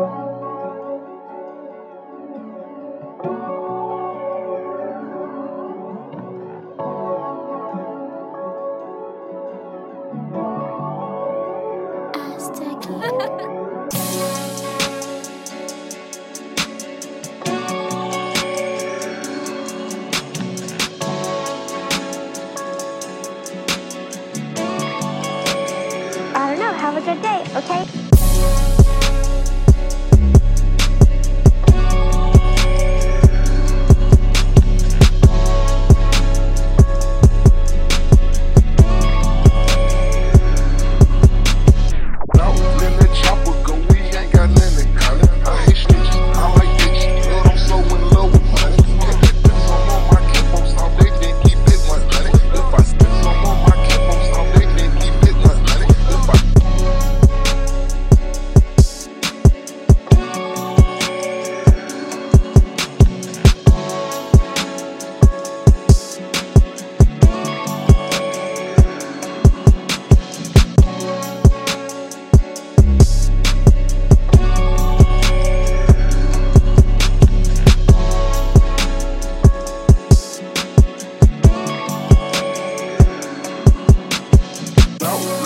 I don't know. Have a good day, okay?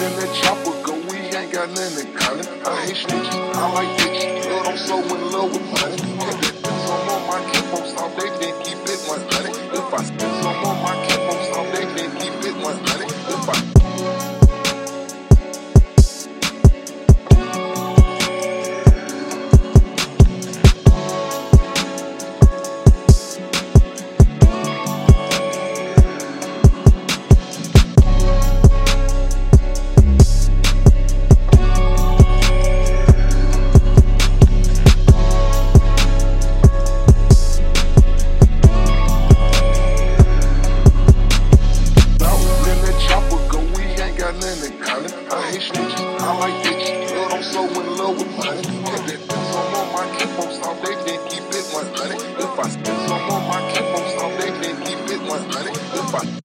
Let that chopper go, we ain't got nothing in common. I hate snitches, I like bitches, but I'm so in love with money. so in love with money. If they spend some on my keep on stop, they can keep it 100. If I spend some on my keep on stop, they can keep it 100. If I